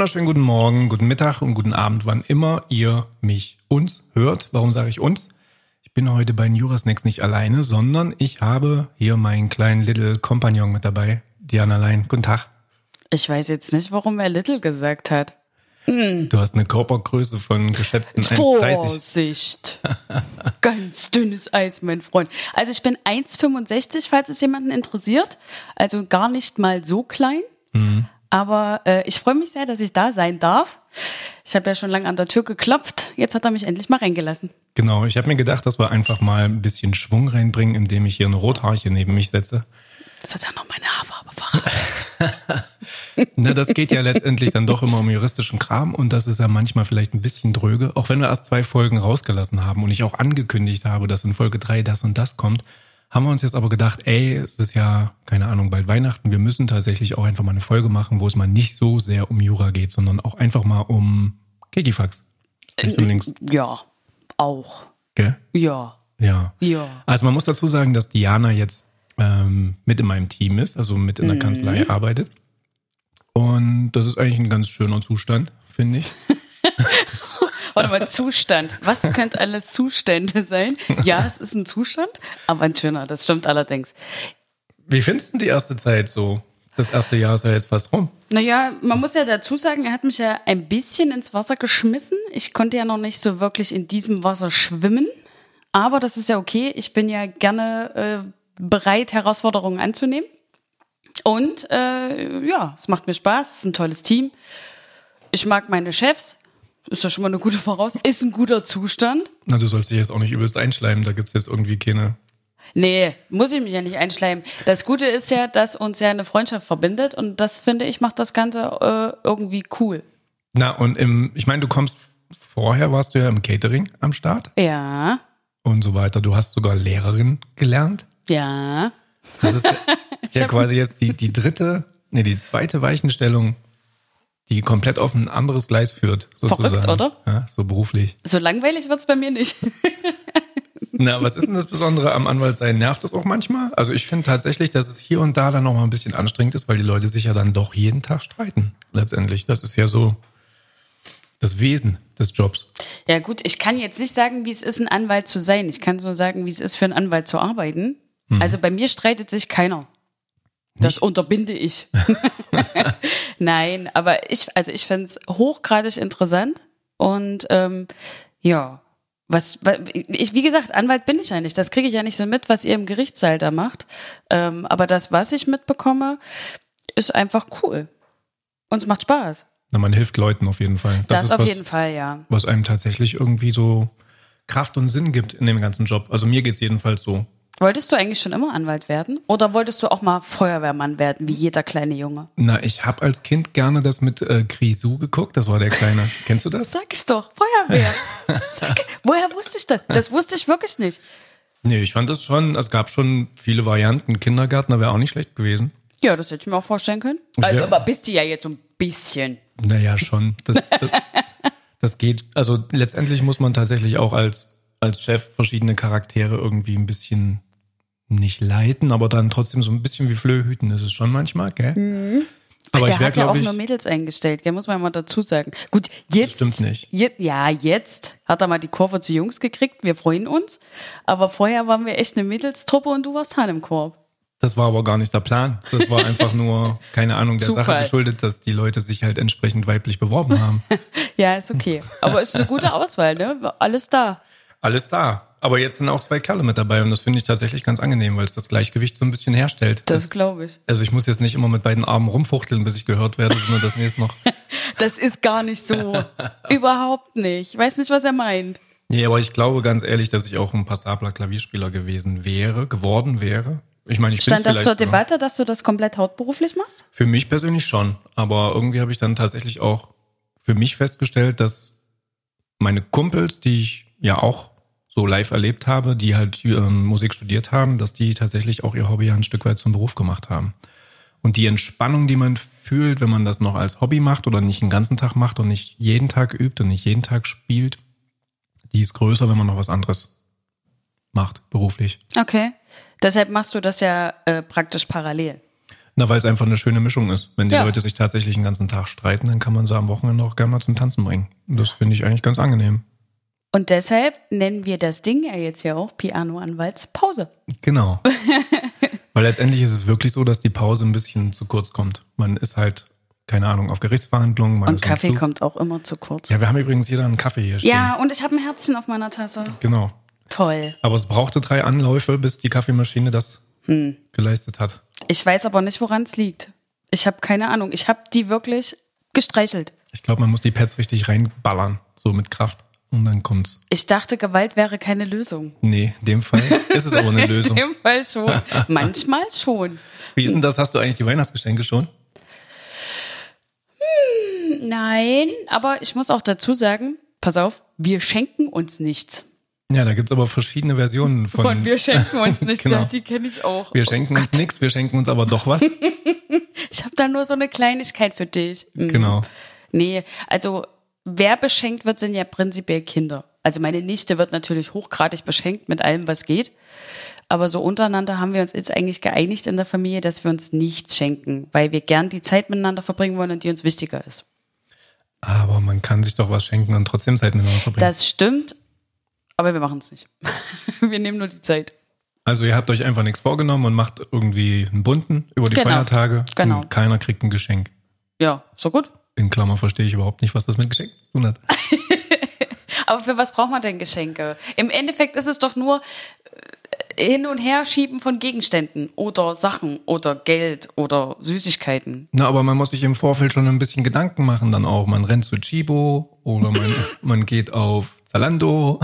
wunderschönen guten Morgen, guten Mittag und guten Abend, wann immer ihr mich uns hört. Warum sage ich uns? Ich bin heute bei den Jurasnacks nicht alleine, sondern ich habe hier meinen kleinen Little Kompagnon mit dabei. Diana Lein, guten Tag. Ich weiß jetzt nicht, warum er Little gesagt hat. Du hast eine Körpergröße von geschätzten 1,30. Vorsicht. Ganz dünnes Eis, mein Freund. Also ich bin 1,65, falls es jemanden interessiert. Also gar nicht mal so klein. Aber äh, ich freue mich sehr, dass ich da sein darf. Ich habe ja schon lange an der Tür geklopft. Jetzt hat er mich endlich mal reingelassen. Genau, ich habe mir gedacht, dass wir einfach mal ein bisschen Schwung reinbringen, indem ich hier eine Rothaarche neben mich setze. Das hat ja noch meine Haarfarbe verraten. Na, das geht ja letztendlich dann doch immer um juristischen Kram und das ist ja manchmal vielleicht ein bisschen dröge. Auch wenn wir erst zwei Folgen rausgelassen haben und ich auch angekündigt habe, dass in Folge drei das und das kommt, haben wir uns jetzt aber gedacht, ey, es ist ja, keine Ahnung, bald Weihnachten, wir müssen tatsächlich auch einfach mal eine Folge machen, wo es mal nicht so sehr um Jura geht, sondern auch einfach mal um Kikifax. Rechts und links, Ja, auch. gell? Ja, Ja. ja. Also man muss dazu sagen, dass Diana jetzt ähm, mit in meinem Team ist, also mit in der Mhm. Kanzlei arbeitet. Und das ist eigentlich ein ganz schöner Zustand, finde ich. Warte mal, Zustand. Was könnte alles Zustände sein? Ja, es ist ein Zustand, aber ein schöner, das stimmt allerdings. Wie findest du die erste Zeit so? Das erste Jahr ist ja jetzt fast rum. Naja, man muss ja dazu sagen, er hat mich ja ein bisschen ins Wasser geschmissen. Ich konnte ja noch nicht so wirklich in diesem Wasser schwimmen. Aber das ist ja okay. Ich bin ja gerne äh, bereit, Herausforderungen anzunehmen. Und äh, ja, es macht mir Spaß, es ist ein tolles Team. Ich mag meine Chefs. Ist ja schon mal eine gute Voraus. Ist ein guter Zustand. Na, du sollst dich jetzt auch nicht übelst einschleimen, da gibt's jetzt irgendwie keine. Nee, muss ich mich ja nicht einschleimen. Das Gute ist ja, dass uns ja eine Freundschaft verbindet und das finde ich macht das Ganze äh, irgendwie cool. Na, und im, ich meine, du kommst, vorher warst du ja im Catering am Start Ja, und so weiter. Du hast sogar Lehrerin gelernt. ja. Das ist ja, ist ja quasi jetzt die, die dritte, nee, die zweite Weichenstellung, die komplett auf ein anderes Gleis führt, sozusagen. Verrückt, oder? Ja, so beruflich. So langweilig wird's bei mir nicht. Na, was ist denn das Besondere am Anwaltsein? Nervt das auch manchmal? Also ich finde tatsächlich, dass es hier und da dann noch mal ein bisschen anstrengend ist, weil die Leute sich ja dann doch jeden Tag streiten. Letztendlich. Das ist ja so das Wesen des Jobs. Ja gut, ich kann jetzt nicht sagen, wie es ist, ein Anwalt zu sein. Ich kann so sagen, wie es ist, für einen Anwalt zu arbeiten. Also bei mir streitet sich keiner. Das unterbinde ich. Nein, aber ich, also ich finde es hochgradig interessant und ähm, ja, was, wa- ich, wie gesagt, Anwalt bin ich ja nicht. Das kriege ich ja nicht so mit, was ihr im Gerichtssaal da macht. Ähm, aber das, was ich mitbekomme, ist einfach cool. Und es macht Spaß. Na, man hilft Leuten auf jeden Fall. Das, ist auf was, jeden Fall, ja. was einem tatsächlich irgendwie so Kraft und Sinn gibt in dem ganzen Job. Also mir geht's jedenfalls so. Wolltest du eigentlich schon immer Anwalt werden? Oder wolltest du auch mal Feuerwehrmann werden, wie jeder kleine Junge? Na, ich habe als Kind gerne das mit äh, Grisou geguckt. Das war der kleine. Kennst du das? Sag ich doch, Feuerwehr. Sag, woher wusste ich das? Das wusste ich wirklich nicht. Nee, ich fand das schon, es gab schon viele Varianten. Kindergärtner wäre auch nicht schlecht gewesen. Ja, das hätte ich mir auch vorstellen können. Also, aber bist du ja jetzt so ein bisschen. Naja, schon. Das, das, das geht. Also letztendlich muss man tatsächlich auch als, als Chef verschiedene Charaktere irgendwie ein bisschen nicht leiten, aber dann trotzdem so ein bisschen wie Flöhe hüten. Das ist schon manchmal, gell? Aber Der ich wäre, hat ja auch ich. nur Mädels eingestellt, gell, muss man mal dazu sagen. Gut, jetzt. stimmt nicht. Je, ja, jetzt hat er mal die Kurve zu Jungs gekriegt. Wir freuen uns. Aber vorher waren wir echt eine Mädelstruppe und du warst Hahn im Korb. Das war aber gar nicht der Plan. Das war einfach nur, keine Ahnung, der Sache Zufall. geschuldet, dass die Leute sich halt entsprechend weiblich beworben haben. Ja, ist okay. Aber ist eine gute Auswahl, ne? Alles da. Alles da. Aber jetzt sind auch zwei Kerle mit dabei und das finde ich tatsächlich ganz angenehm, weil es das Gleichgewicht so ein bisschen herstellt. Das glaube ich. also ich muss jetzt nicht immer mit beiden Armen rumfuchteln, bis ich gehört werde, sondern das nächste noch. Das ist gar nicht so. Überhaupt nicht. Ich weiß nicht, was er meint. Nee, aber ich glaube ganz ehrlich, dass ich auch ein passabler Klavierspieler gewesen wäre, geworden wäre. Ich meine, ich Stand das zur. Debatte, dass du das komplett hauptberuflich machst? Für mich persönlich schon. Aber irgendwie habe ich dann tatsächlich auch für mich festgestellt, dass meine Kumpels, die ich ja auch so live erlebt habe, die halt ähm, Musik studiert haben, dass die tatsächlich auch ihr Hobby ja ein Stück weit zum Beruf gemacht haben. Und die Entspannung, die man fühlt, wenn man das noch als Hobby macht oder nicht den ganzen Tag macht und nicht jeden Tag übt und nicht jeden Tag spielt, die ist größer, wenn man noch was anderes macht, beruflich. Okay. Deshalb machst du das ja äh, praktisch parallel. Na, weil es einfach eine schöne Mischung ist. Wenn die Ja. Leute sich tatsächlich den ganzen Tag streiten, dann kann man sie am Wochenende auch gerne mal zum Tanzen bringen. Und das finde ich eigentlich ganz angenehm. Und deshalb nennen wir das Ding ja jetzt ja auch Piano-Anwaltspause. Genau. weil letztendlich ist es wirklich so, dass die Pause ein bisschen zu kurz kommt. Man ist halt, keine Ahnung, auf Gerichtsverhandlungen. Man Und Kaffee kommt auch immer zu kurz. Ja, wir haben übrigens jeder einen Kaffee hier stehen. Ja, und ich habe ein Herzchen auf meiner Tasse. Genau. Toll. Aber es brauchte drei Anläufe, bis die Kaffeemaschine das Hm. geleistet hat. Ich weiß aber nicht, woran es liegt. Ich habe keine Ahnung. Ich habe die wirklich gestreichelt. Ich glaube, man muss die Pads richtig reinballern, so mit Kraft. Und dann kommt's. Ich dachte, Gewalt wäre keine Lösung. Nee, in dem Fall ist es aber eine Lösung. In dem Fall schon. Manchmal schon. Wie ist denn das? Hast du eigentlich die Weihnachtsgeschenke schon? Nein, aber ich muss auch dazu sagen, pass auf, wir schenken uns nichts. Ja, da gibt's aber verschiedene Versionen von. Von wir schenken uns nichts, Genau. ja, die kenne ich auch. wir schenken uns nichts, wir schenken uns aber doch was. Ich habe da nur so eine Kleinigkeit für dich. Mhm. Genau. Nee, also wer beschenkt wird, sind ja prinzipiell Kinder. Also meine Nichte wird natürlich hochgradig beschenkt mit allem, was geht. Aber so untereinander haben wir uns jetzt eigentlich geeinigt in der Familie, dass wir uns nichts schenken, weil wir gern die Zeit miteinander verbringen wollen und die uns wichtiger ist. Aber man kann sich doch was schenken und trotzdem Zeit miteinander verbringen. Das stimmt, aber wir machen es nicht. Wir nehmen nur die Zeit. also ihr habt euch einfach nichts vorgenommen und macht irgendwie einen bunten über die Genau. Feiertage. Genau. Und keiner kriegt ein Geschenk. Ja, so gut. In Klammer verstehe ich überhaupt nicht, was das mit Geschenk zu tun hat. Aber für was braucht man denn Geschenke? Im Endeffekt ist es doch nur äh, hin und her schieben von Gegenständen oder Sachen oder Geld oder Süßigkeiten. Na, aber man muss sich im Vorfeld schon ein bisschen Gedanken machen dann auch. Man rennt zu Chibo oder man, man geht auf Zalando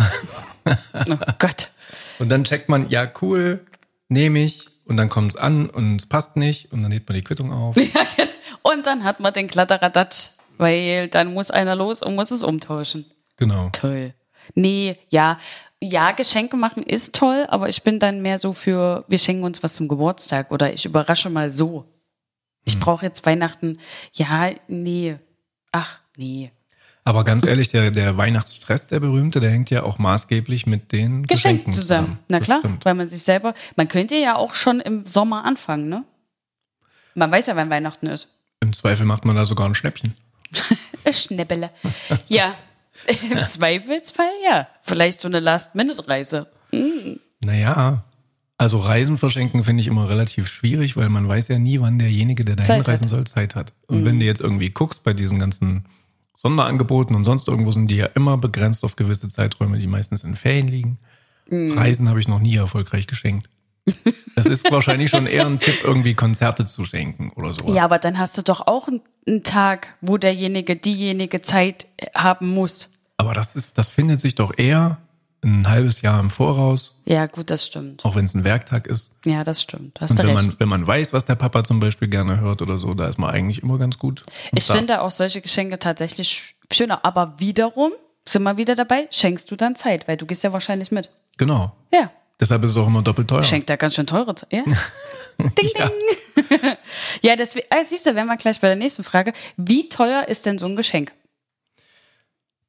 Oh Gott. und dann checkt man, ja cool, nehme ich und dann kommt es an und es passt nicht und dann lädt man die Quittung auf. Und dann hat man den Kladderadatsch, weil dann muss einer los und muss es umtauschen. Genau. Toll. Nee, ja. Ja, Geschenke machen ist toll, aber ich bin dann mehr so für, wir schenken uns was zum Geburtstag oder ich überrasche mal so. Ich brauche jetzt Weihnachten. Ja, nee. Ach, nee. Aber ganz ehrlich, der, der Weihnachtsstress, der berühmte, der hängt ja auch maßgeblich mit den Geschenken Geschenken zusammen. Na Das klar, stimmt. weil man sich selber, man könnte ja auch schon im Sommer anfangen, ne? Man weiß ja, wann Weihnachten ist. Im Zweifel macht man da sogar ein Schnäppchen. Schnäppele. Ja, im Zweifelsfall ja. Vielleicht so eine Last-Minute-Reise. Naja, also Reisen verschenken finde ich immer relativ schwierig, weil man weiß ja nie, wann derjenige, der dahin Zeit hat. Mhm. reisen soll, Zeit hat. Und wenn du jetzt irgendwie guckst bei diesen ganzen Sonderangeboten und sonst irgendwo sind die ja immer begrenzt auf gewisse Zeiträume, die meistens in Ferien liegen. Mhm. Reisen habe ich noch nie erfolgreich geschenkt. Das ist wahrscheinlich schon eher ein Tipp, irgendwie Konzerte zu schenken oder sowas. Ja, aber dann hast du doch auch einen, Tag, wo derjenige, diejenige Zeit haben muss. Aber das ist, das findet sich doch eher ein halbes Jahr im Voraus, Ja, gut, das stimmt. auch wenn es ein Werktag ist. Ja, das stimmt. Hast Und wenn recht. man, wenn man weiß, was der Papa zum Beispiel gerne hört oder so, da ist man eigentlich immer ganz gut. Ich da- finde auch solche Geschenke tatsächlich sch- schöner. Aber wiederum, sind wir wieder dabei, schenkst du dann Zeit, weil du gehst ja wahrscheinlich mit. Genau. Ja. Deshalb ist es auch immer doppelt teuer. Schenkt da ganz schön teure. Ja. ding, ding. ja, deswegen, äh, siehst du, wären wir gleich bei der nächsten Frage. Wie teuer ist denn so ein Geschenk?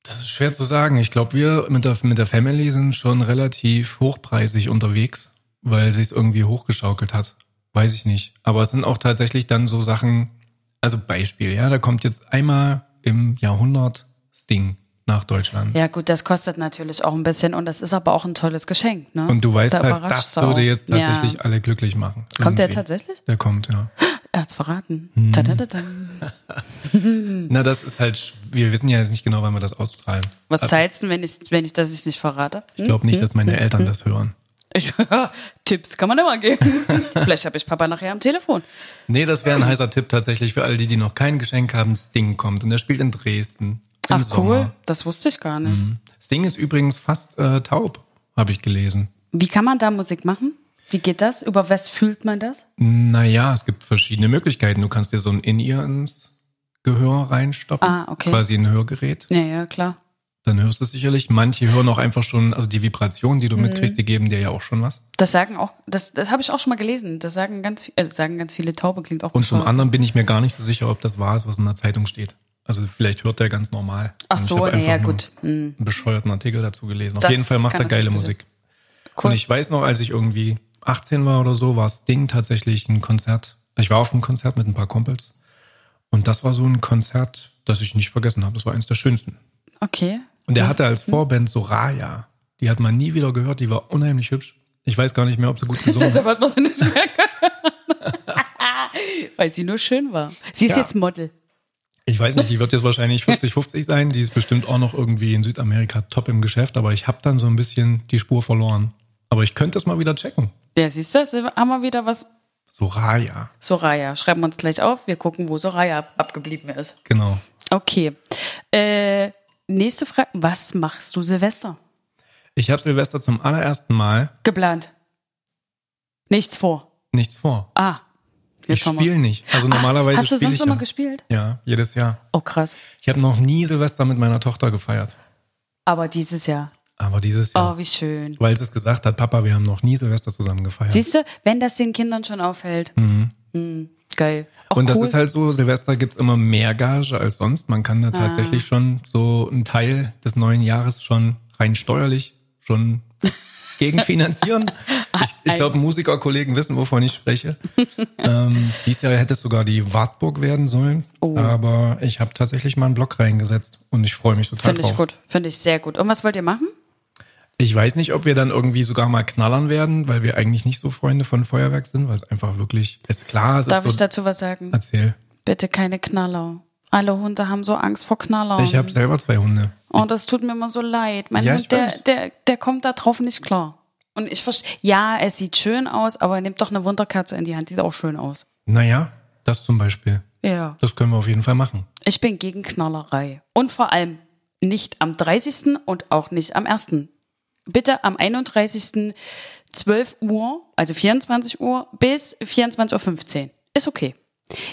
Das ist schwer zu sagen. Ich glaube, wir mit der, mit der Family sind schon relativ hochpreisig unterwegs, weil sie es irgendwie hochgeschaukelt hat. Weiß ich nicht. Aber es sind auch tatsächlich dann so Sachen, also Beispiel, ja, da kommt jetzt einmal im Jahrhundert Sting nach Deutschland. Ja, gut, das kostet natürlich auch ein bisschen und das ist aber auch ein tolles Geschenk. Ne? Und du weißt Da halt, das würde jetzt tatsächlich Ja. alle glücklich machen. Kommt der tatsächlich? Der kommt, ja. Er hat's verraten. Hm. Tadadada. Na, das ist halt, wir wissen ja jetzt nicht genau, wann wir das ausstrahlen. Was Also, zahlst du, wenn ich, wenn ich das nicht verrate? Ich glaube nicht, dass meine Eltern das hören. Ich, Tipps kann man immer geben. Vielleicht habe ich Papa nachher am Telefon. Nee, das wäre ein heißer Tipp tatsächlich für alle, die, die noch kein Geschenk haben. Sting kommt und der spielt in Dresden. Ach Sommer. cool, das wusste ich gar nicht. Sting ist übrigens fast äh, taub, habe ich gelesen. Wie kann man da Musik machen? Wie geht das? Über was fühlt man das? Naja, es gibt verschiedene Möglichkeiten. Du kannst dir so ein In-Ear ins Gehör reinstoppen. Ah, okay. Quasi ein Hörgerät. Ja, ja, klar. Dann hörst du es sicherlich. Manche hören auch einfach schon, also die Vibrationen, die du Mhm. mitkriegst, die geben dir ja auch schon was. Das sagen auch, das, das habe ich auch schon mal gelesen. Das sagen ganz, äh, sagen ganz viele Taube, klingt auch Und zum anderen bin ich mir gar nicht so sicher, ob das wahr ist, was in der Zeitung steht. Also vielleicht hört der ganz normal. Ach so, hab na einfach ja, nur gut. Hm. einen bescheuerten Artikel dazu gelesen. Auf Das jeden Fall macht er geile Musik. Cool. Und ich weiß noch, als ich irgendwie 18 war oder so, war Sting tatsächlich ein Konzert Ich war auf einem Konzert mit ein paar Kumpels und das war so ein Konzert, das ich nicht vergessen habe. Das war eines der schönsten. Okay. Und er hatte als Vorband Soraya. Die hat man nie wieder gehört, die war unheimlich hübsch. Ich weiß gar nicht mehr, ob sie gut gesungen hat. Deshalb hat man sie nicht mehr gehört. Weil sie nur schön war. Sie ist Ja. jetzt Model. Ich weiß nicht, die wird jetzt wahrscheinlich 40, 50 sein. Die ist bestimmt auch noch irgendwie in Südamerika top im Geschäft, aber ich habe dann so ein bisschen die Spur verloren. Aber ich könnte es mal wieder checken. Ja, siehst du, haben wir wieder was. Soraya, Soraya. Schreiben wir uns gleich auf. Wir gucken, wo Soraya ab- abgeblieben ist. genau. Okay. Äh, nächste Frage. Was machst du Silvester? Ich habe Silvester zum allerersten Mal Geplant. Nichts vor. nichts vor. Ah. Ich spiele nicht. Also normalerweise Hast du sonst ich immer ja. gespielt? Ja, jedes Jahr. Oh, krass. Ich habe noch nie Silvester mit meiner Tochter gefeiert. Aber dieses Jahr. Aber dieses Jahr, Oh, wie schön. weil sie es gesagt hat, Papa, wir haben noch nie Silvester zusammen gefeiert. Siehst du, wenn das den Kindern schon auffällt. Mhm. Geil. Auch Und das cool. ist halt so, Silvester gibt's immer mehr Gage als sonst. Man kann da tatsächlich Ah. schon so einen Teil des neuen Jahres schon rein steuerlich schon gegenfinanzieren. Ich, ich glaube, Musikerkollegen wissen, wovon ich spreche. ähm, dieses Jahr hätte es sogar die Wartburg werden sollen. Oh. Aber ich habe tatsächlich mal einen Block reingesetzt und ich freue mich total Finde ich gut. Finde ich sehr gut. Und was wollt ihr machen? Ich weiß nicht, ob wir dann irgendwie sogar mal knallern werden, weil wir eigentlich nicht so Freunde von Feuerwerk sind, weil es einfach wirklich ist klar, es Darf ist ich so. dazu was sagen? Erzähl. Bitte keine Knaller. Alle Hunde haben so Angst vor Knallern. Ich habe selber zwei Hunde. Oh, das tut mir immer so leid. Mein Ja, Hund, der, der, der kommt da drauf nicht klar. Und ich verstehe, ja, es sieht schön aus, aber nimmt doch eine Wunderkerze in die Hand, die sieht auch schön aus. Naja, das zum Beispiel. Ja. Das können wir auf jeden Fall machen. Ich bin gegen Knallerei. Und vor allem nicht am 30. und auch nicht am 1. Bitte am 31. 12 Uhr, also 24 Uhr bis 24.15 Uhr. Ist okay.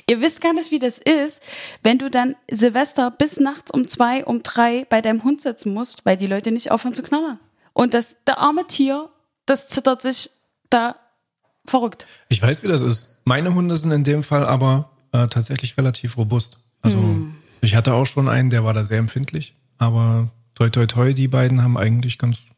Ihr wisst gar nicht, wie das ist, wenn du dann Silvester bis nachts um zwei, um drei bei deinem Hund sitzen musst, weil die Leute nicht aufhören zu knallern. Und das, der arme Tier, das zittert sich da verrückt. Ich weiß, wie das ist. Meine Hunde sind in dem Fall aber äh, tatsächlich relativ robust. Also Hm. ich hatte auch schon einen, der war da sehr empfindlich. Aber toi toi toi, die beiden haben eigentlich ganz.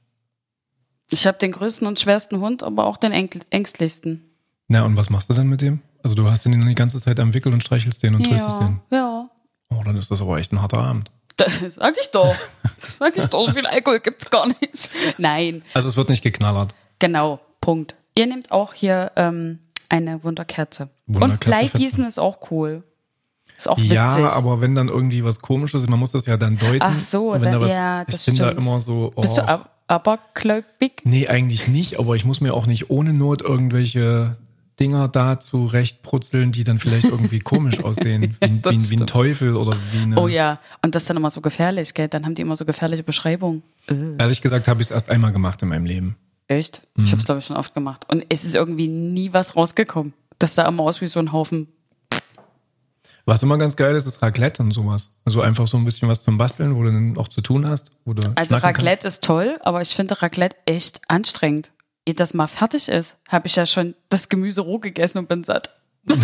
Ich habe den größten und schwersten Hund, aber auch den ängstlichsten. Na, und was machst du dann mit dem? Also du hast den die ganze Zeit am Wickel und streichelst den und tröstest den. ja. Oh, dann ist das aber echt ein harter Abend. Das sag ich doch. Das sag ich doch. So viel Alkohol gibt's gar nicht. Nein, Also es wird nicht geknallert. genau. Punkt. Ihr nehmt auch hier ähm, eine Wunderkerze. Und Wunderkerze Bleigießen ist auch cool. Ist auch witzig. Ja, aber wenn dann irgendwie was komisches ist, man muss das ja dann deuten. Ach so, wenn dann- da was, ja, das ich bin da stimmt. immer so. Oh, Bist du ab abergläubig? Nee, eigentlich nicht, aber ich muss mir auch nicht ohne Not irgendwelche Dinger da zurechtbrutzeln, die dann vielleicht irgendwie komisch aussehen. Wie, wie, wie ein. Teufel oder wie eine. Oh ja, und das ist dann immer so gefährlich, gell? Dann haben die immer so gefährliche Beschreibungen. Äh, Ehrlich gesagt habe ich es erst einmal gemacht in meinem Leben. echt? Mhm. Ich habe es, glaube ich, schon oft gemacht. Und es ist irgendwie nie was rausgekommen. Das sah immer aus wie so ein Haufen. Was immer ganz geil ist, ist Raclette und sowas. Also einfach so ein bisschen was zum Basteln, wo du dann auch zu tun hast. Wo du Also Raclette ist toll, aber ich finde Raclette echt anstrengend. Ehe das mal fertig ist, habe ich ja schon das Gemüse roh gegessen und bin satt.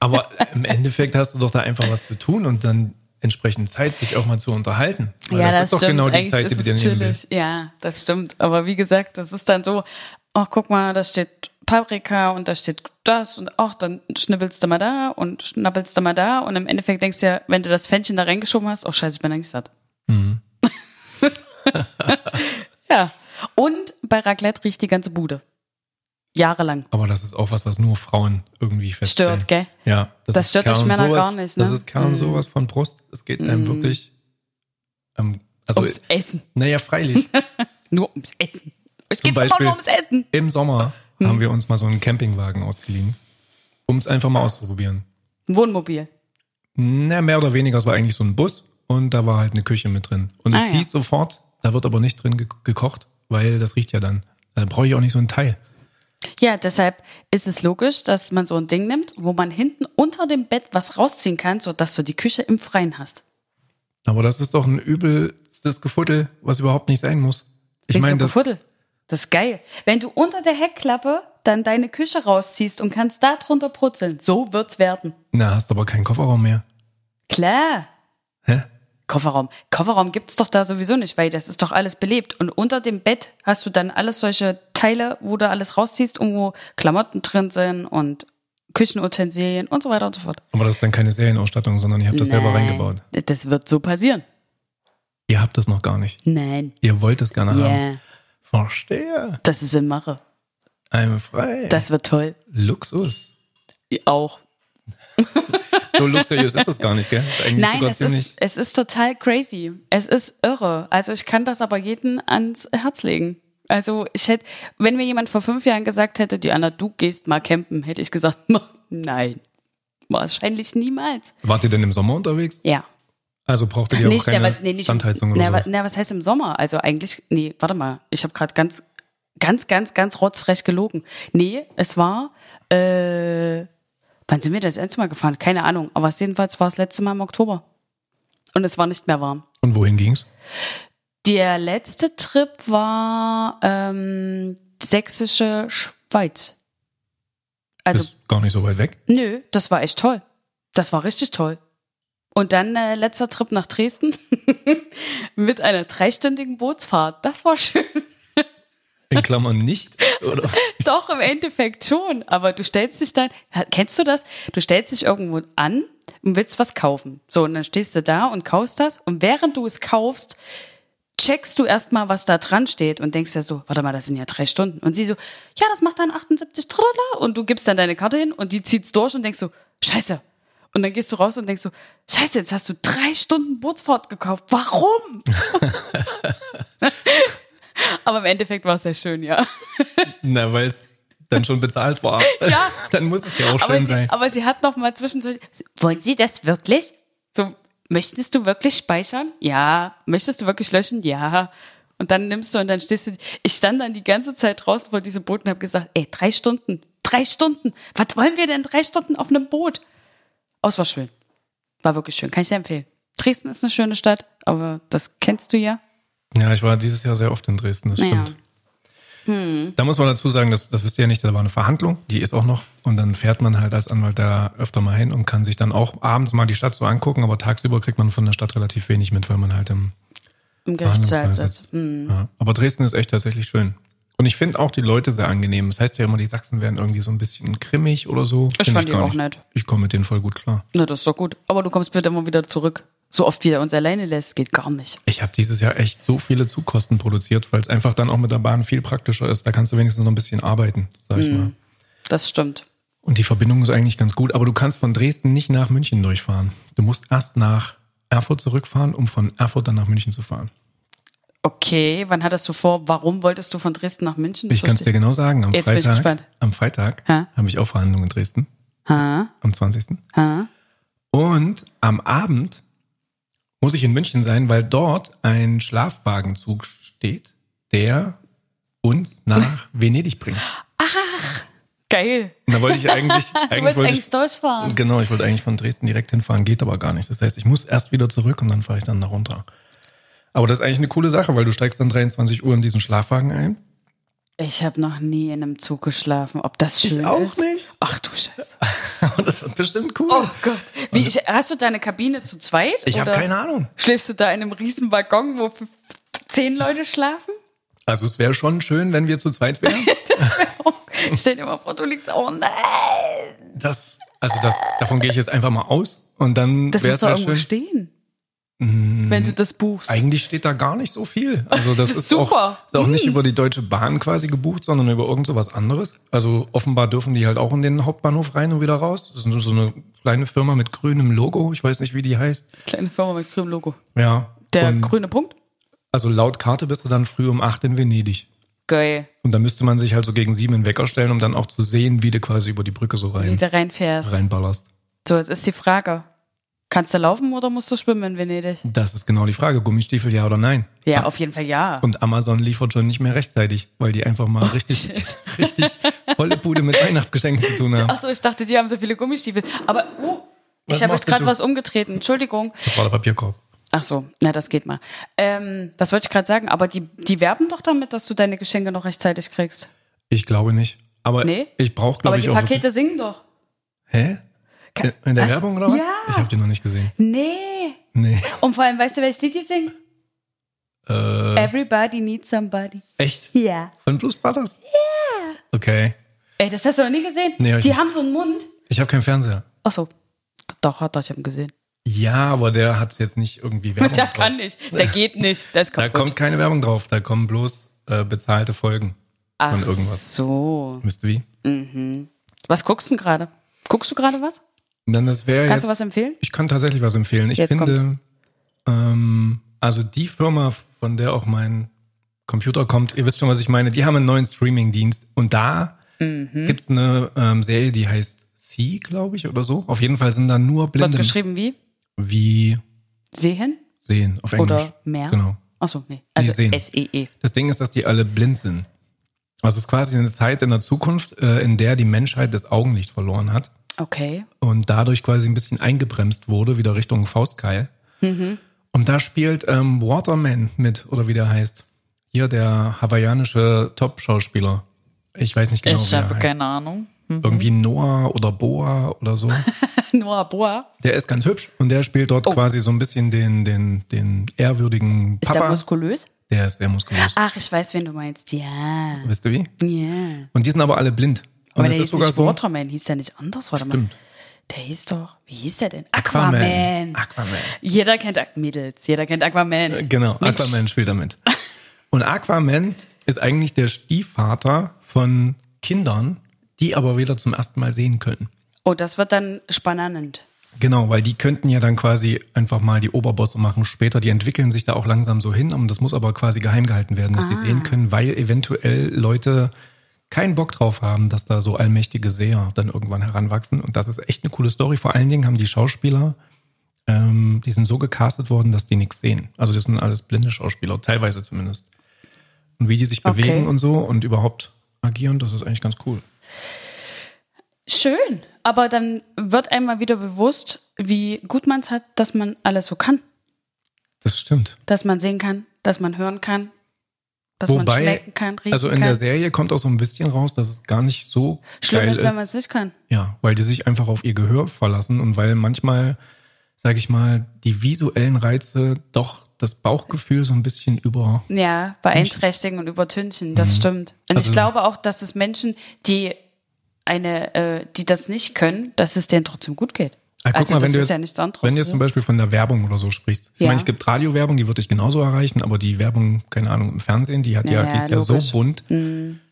Aber im Endeffekt hast du doch da einfach was zu tun und dann entsprechend Zeit, sich auch mal zu unterhalten. Weil das, ist doch genau die Eigentlich Zeit, die du dir nehmen willst. Ja, das stimmt. Aber wie gesagt, das ist dann so, ach guck mal, da steht Paprika und da steht das und ach, dann schnippelst du mal da und schnappelst du mal da und im Endeffekt denkst du ja, wenn du das Fännchen da reingeschoben hast, oh scheiße, ich bin eigentlich satt. Mhm. ja. Und bei Raclette riecht die ganze Bude. Jahrelang. Aber das ist auch was, was nur Frauen irgendwie feststellen. Stört, gell? Ja, das, Das stört euch Männer sowas, gar nicht, Das ne? ist Kern Mhm. sowas von Brust. Es geht einem wirklich. Ähm, also, Ums Essen. naja, freilich. Nur ums Essen. Es geht Beispiel- nur ums Essen. Im Sommer Hm. haben wir uns mal so einen Campingwagen ausgeliehen, um es einfach mal auszuprobieren. Ein Wohnmobil. Na, mehr oder weniger, es war eigentlich so ein Bus und da war halt eine Küche mit drin. Und es Ah, ja. hieß sofort, da wird aber nicht drin ge gekocht, weil das riecht ja dann. Dann brauche ich auch nicht so ein Teil. Ja, deshalb ist es logisch, dass man so ein Ding nimmt, wo man hinten unter dem Bett was rausziehen kann, sodass du die Küche im Freien hast. Aber das ist doch ein übelstes Gefuttel, was überhaupt nicht sein muss. Ich meine, das, Gefuddel? Das ist geil. Wenn du unter der Heckklappe dann deine Küche rausziehst und kannst da drunter brutzeln, so wird's werden. na, hast aber keinen Kofferraum mehr. Klar. Kofferraum. Kofferraum gibt's doch da sowieso nicht, weil das ist doch alles belebt. Und unter dem Bett hast du dann alles solche Teile, wo du alles rausziehst und wo Klamotten drin sind und Küchenutensilien und so weiter und so fort. Aber das ist dann keine Serienausstattung, sondern ihr habt das selber Nein, reingebaut. Das wird so passieren. Ihr habt das noch gar nicht. Nein. Ihr wollt es gerne Ja, haben. Verstehe. das ist in Mache. Einmal frei. Das wird toll. Luxus. Auch. So luxuriös ist das gar nicht, gell? Nein, es ist, es ist total crazy. Es ist irre. Also ich kann das aber jeden ans Herz legen. Also ich hätte, wenn mir jemand vor fünf Jahren gesagt hätte, Diana, du gehst mal campen, hätte ich gesagt, nein. Wahrscheinlich niemals. Wart ihr denn im Sommer unterwegs? Ja. Also braucht ihr auch Nicht, keine ja, was, nee, nicht Standheizung oder na, so? na, was heißt im Sommer? Also eigentlich, nee, warte mal. Ich habe gerade ganz, ganz, ganz, ganz rotzfrech gelogen. Nee, es war, äh, wann sind wir das letzte Mal gefahren? Keine Ahnung. Aber es jedenfalls war das letzte Mal im Oktober. Und es war nicht mehr warm. Und wohin ging's? Der letzte Trip war ähm, sächsische Schweiz. Also, ist gar nicht so weit weg. nö, das war echt toll. Das war richtig toll. Und dann äh, letzter Trip nach Dresden mit einer dreistündigen Bootsfahrt. Das war schön. In Klammern nicht. Oder? Doch, im Endeffekt schon. Aber du stellst dich dann, kennst du das? Du stellst dich irgendwo an und willst was kaufen. So, und dann stehst du da und kaufst das. Und während du es kaufst, checkst du erstmal, was da dran steht und denkst ja so, warte mal, das sind ja drei Stunden. Und sie so, ja, das macht dann 78 Triller. Und du gibst dann deine Karte hin und die zieht's durch und denkst so, scheiße. Und dann gehst du raus und denkst so, scheiße, jetzt hast du drei Stunden Bootsfahrt gekauft. Warum? Aber im Endeffekt war es sehr schön, ja. Na, weil es dann schon bezahlt war. Ja. Dann muss es ja auch Aber schön sie, sein. aber sie hat noch mal zwischendurch, wollen Sie das wirklich? So, möchtest du wirklich speichern? Ja. Möchtest du wirklich löschen? Ja. Und dann nimmst du und dann stehst du, ich stand dann die ganze Zeit draußen vor diesem Boot und habe gesagt, ey, drei Stunden, drei Stunden. Was wollen wir denn drei Stunden auf einem Boot? Oh, es war schön. War wirklich schön. Kann ich sehr empfehlen. Dresden ist eine schöne Stadt, aber das kennst du ja. Ja, ich war dieses Jahr sehr oft in Dresden, das Naja. stimmt. Da muss man dazu sagen, das, das wisst ihr ja nicht, da war eine Verhandlung, die ist auch noch. Und dann fährt man halt als Anwalt da öfter mal hin und kann sich dann auch abends mal die Stadt so angucken, aber tagsüber kriegt man von der Stadt relativ wenig mit, weil man halt im Im Gerichtssaal sitzt. Hm. Ja, aber Dresden ist echt tatsächlich schön. Und ich finde auch die Leute sehr angenehm. Das heißt ja immer, die Sachsen wären irgendwie so ein bisschen grimmig oder so. Ich Find fand die gar auch nett. Ich komme mit denen voll gut klar. Na, das ist doch gut. Aber du kommst bitte immer wieder zurück. So oft wie er uns alleine lässt, geht gar nicht. Ich habe dieses Jahr echt so viele Zugkosten produziert, weil es einfach dann auch mit der Bahn viel praktischer ist. Da kannst du wenigstens noch ein bisschen arbeiten, sag ich mal. Das stimmt. Und die Verbindung ist eigentlich ganz gut, aber du kannst von Dresden nicht nach München durchfahren. Du musst erst nach Erfurt zurückfahren, um von Erfurt dann nach München zu fahren. Okay, wann hattest du vor? Warum wolltest du von Dresden nach München? Das Ich kann es dir genau sagen. Am Jetzt Freitag, am Freitag Ha? habe ich auch Verhandlungen in Dresden, Ha? am 20. Ha? Und am Abend muss ich in München sein, weil dort ein Schlafwagenzug steht, der uns nach Venedig bringt. Geil. Und da wollte ich eigentlich, Du eigentlich willst wollte eigentlich ich, durchfahren. genau, ich wollte eigentlich von Dresden direkt hinfahren, geht aber gar nicht. Das heißt, ich muss erst wieder zurück und dann fahre ich dann nach runter. Aber das ist eigentlich eine coole Sache, weil du steigst dann 23 Uhr in diesen Schlafwagen ein. Ich habe noch nie in einem Zug geschlafen. Ob das schön auch ist? nicht. Ach du Scheiße. Und das wird bestimmt cool. Oh Gott. Wie, ich, hast du deine Kabine zu zweit? ich habe keine Ahnung. Schläfst du da in einem riesen Waggon, wo zehn Leute schlafen? Also es wäre schon schön, wenn wir zu zweit wären. Oh, stell dir mal vor, du liegst auch. Nein. Das, also das, davon gehe ich jetzt einfach mal aus. Und dann Das wäre muss es doch halt irgendwo schön. stehen. Wenn du das buchst. Eigentlich steht da gar nicht so viel. Also das, Das ist ist, auch, super. ist auch nicht über die Deutsche Bahn quasi gebucht, sondern über irgend so was anderes. Also offenbar dürfen die halt auch in den Hauptbahnhof rein und wieder raus. Das ist so eine kleine Firma mit grünem Logo. Ich weiß nicht, wie die heißt. Kleine Firma mit grünem Logo. Ja. Der und grüne Punkt? also laut Karte bist du dann früh um acht in Venedig. Geil. Und da müsste man sich halt so gegen sieben in Wecker stellen, um dann auch zu sehen, wie du quasi über die Brücke so Wie rein, du reinfährst. reinballerst. So, jetzt ist die Frage. Kannst du laufen oder musst du schwimmen in Venedig? Das ist genau die Frage. Gummistiefel ja oder nein? Ja, auf jeden Fall ja. Und Amazon liefert schon nicht mehr rechtzeitig, weil die einfach mal richtig, Oh, shit. richtig volle Bude mit Weihnachtsgeschenken zu tun haben. Achso, ich dachte, die haben so viele Gummistiefel. Aber oh, ich habe jetzt gerade was umgetreten. Entschuldigung. Das war der Papierkorb. Ach so, na, das geht mal. Ähm, was wollte ich gerade sagen? Aber die, die werben doch damit, dass du deine Geschenke noch rechtzeitig kriegst. Ich glaube nicht. Aber Nee? ich brauche, Aber glaube ich, die auch. Pakete singen doch. Hä? In, in der Was? Werbung oder was? Ja. Ich habe die noch nicht gesehen. Nee. Nee. Und vor allem, weißt du, welches Lied die singen? Äh, Everybody needs somebody. echt? Ja. Von Blues Brothers? Ja. Okay. Ey, das hast du noch nie gesehen? Nee, hab ich die nicht. haben so einen Mund, Ich habe keinen Fernseher. Ach so. Doch, hat er, ich habe ihn gesehen. Ja, aber der hat jetzt nicht irgendwie Werbung Der drauf. kann nicht. Der geht nicht. Der ist Da kaputt. kommt keine Werbung drauf, da kommen bloß äh, bezahlte Folgen Ach von irgendwas. so. Wisst ihr wie? Was guckst du denn gerade? Guckst du gerade was? Dann das wäre Kannst jetzt, du was empfehlen? Ich kann tatsächlich was empfehlen. Ich Jetzt finde, ähm, also die Firma, von der auch mein Computer kommt, ihr wisst schon, was ich meine, die haben einen neuen Streaming-Dienst und da Mhm. gibt's eine ähm, Serie, die heißt See, glaube ich, oder so. Auf jeden Fall sind da nur Wird Blinde geschrieben wie? wie Sehen? sehen auf Englisch. Oder mehr? Genau. Ach so, nee. Also. S-E-E. Das Ding ist, dass die alle blind sind. Also es ist quasi eine Zeit in der Zukunft, äh, in der die Menschheit das Augenlicht verloren hat Okay. und dadurch quasi ein bisschen eingebremst wurde, wieder Richtung Faustkeil. Mhm. Und da spielt ähm, Waterman mit, oder wie der heißt. Hier der hawaiianische Top-Schauspieler. Ich weiß nicht genau, ich habe keine Ahnung. Hm. Irgendwie Noah oder Boa oder so. Noah Boa. Der ist ganz hübsch und der spielt dort Oh. quasi so ein bisschen den, den, den ehrwürdigen Ist Papa. der muskulös? der ist sehr muskulös. Ach, ich weiß, wen du meinst. Ja. Wisst ihr wie? Ja. Und die sind aber alle blind. Und Aber der ist hieß sogar nicht so. Waterman, hieß der nicht anders? Warte mal. Stimmt. Der hieß doch, wie hieß der denn? Aquaman. Aquaman. Aquaman. Jeder kennt Aqu Mädels, jeder kennt Aquaman. Genau, Mensch. Aquaman spielt damit. Und Aquaman ist eigentlich der Stiefvater von Kindern, die aber wieder zum ersten Mal sehen können. Oh, das wird dann spannend. Genau, weil die könnten ja dann quasi einfach mal die Oberbosse machen später. Die entwickeln sich da auch langsam so hin, und das muss aber quasi geheim gehalten werden, dass die Ah. sehen können, weil eventuell Leute keinen Bock drauf haben, dass da so allmächtige Seher dann irgendwann heranwachsen. Und das ist echt eine coole Story. Vor allen Dingen haben die Schauspieler, ähm, die sind so gecastet worden, dass die nichts sehen. Also das sind alles blinde Schauspieler, teilweise zumindest. Und wie die sich Okay. bewegen und so und überhaupt agieren, das ist eigentlich ganz cool. Schön, aber dann wird einmal wieder bewusst, wie gut man es hat, dass man alles so kann. Das stimmt. Dass man sehen kann, dass man hören kann, dass man Wobei, schmecken kann, riechen also in kann. der Serie kommt auch so ein bisschen raus, dass es gar nicht so Schlimm geil ist, wenn man es nicht kann. Ja, weil die sich einfach auf ihr Gehör verlassen und weil manchmal, sage ich mal, die visuellen Reize doch das Bauchgefühl so ein bisschen über. Ja, beeinträchtigen und übertünchen, das stimmt. Und ich Also- glaube auch, dass es Menschen, die eine, äh, die das nicht können, dass es denen trotzdem gut geht. Ah, guck also mal, das wenn du ist jetzt, ja nichts anderes. wenn du jetzt zum Beispiel von der Werbung oder so sprichst. Ich Ja. meine, es gibt Radiowerbung, die würde ich genauso erreichen, aber die Werbung, keine Ahnung, im Fernsehen, die hat ja, Ja, die ist ja, ja so logisch. bunt,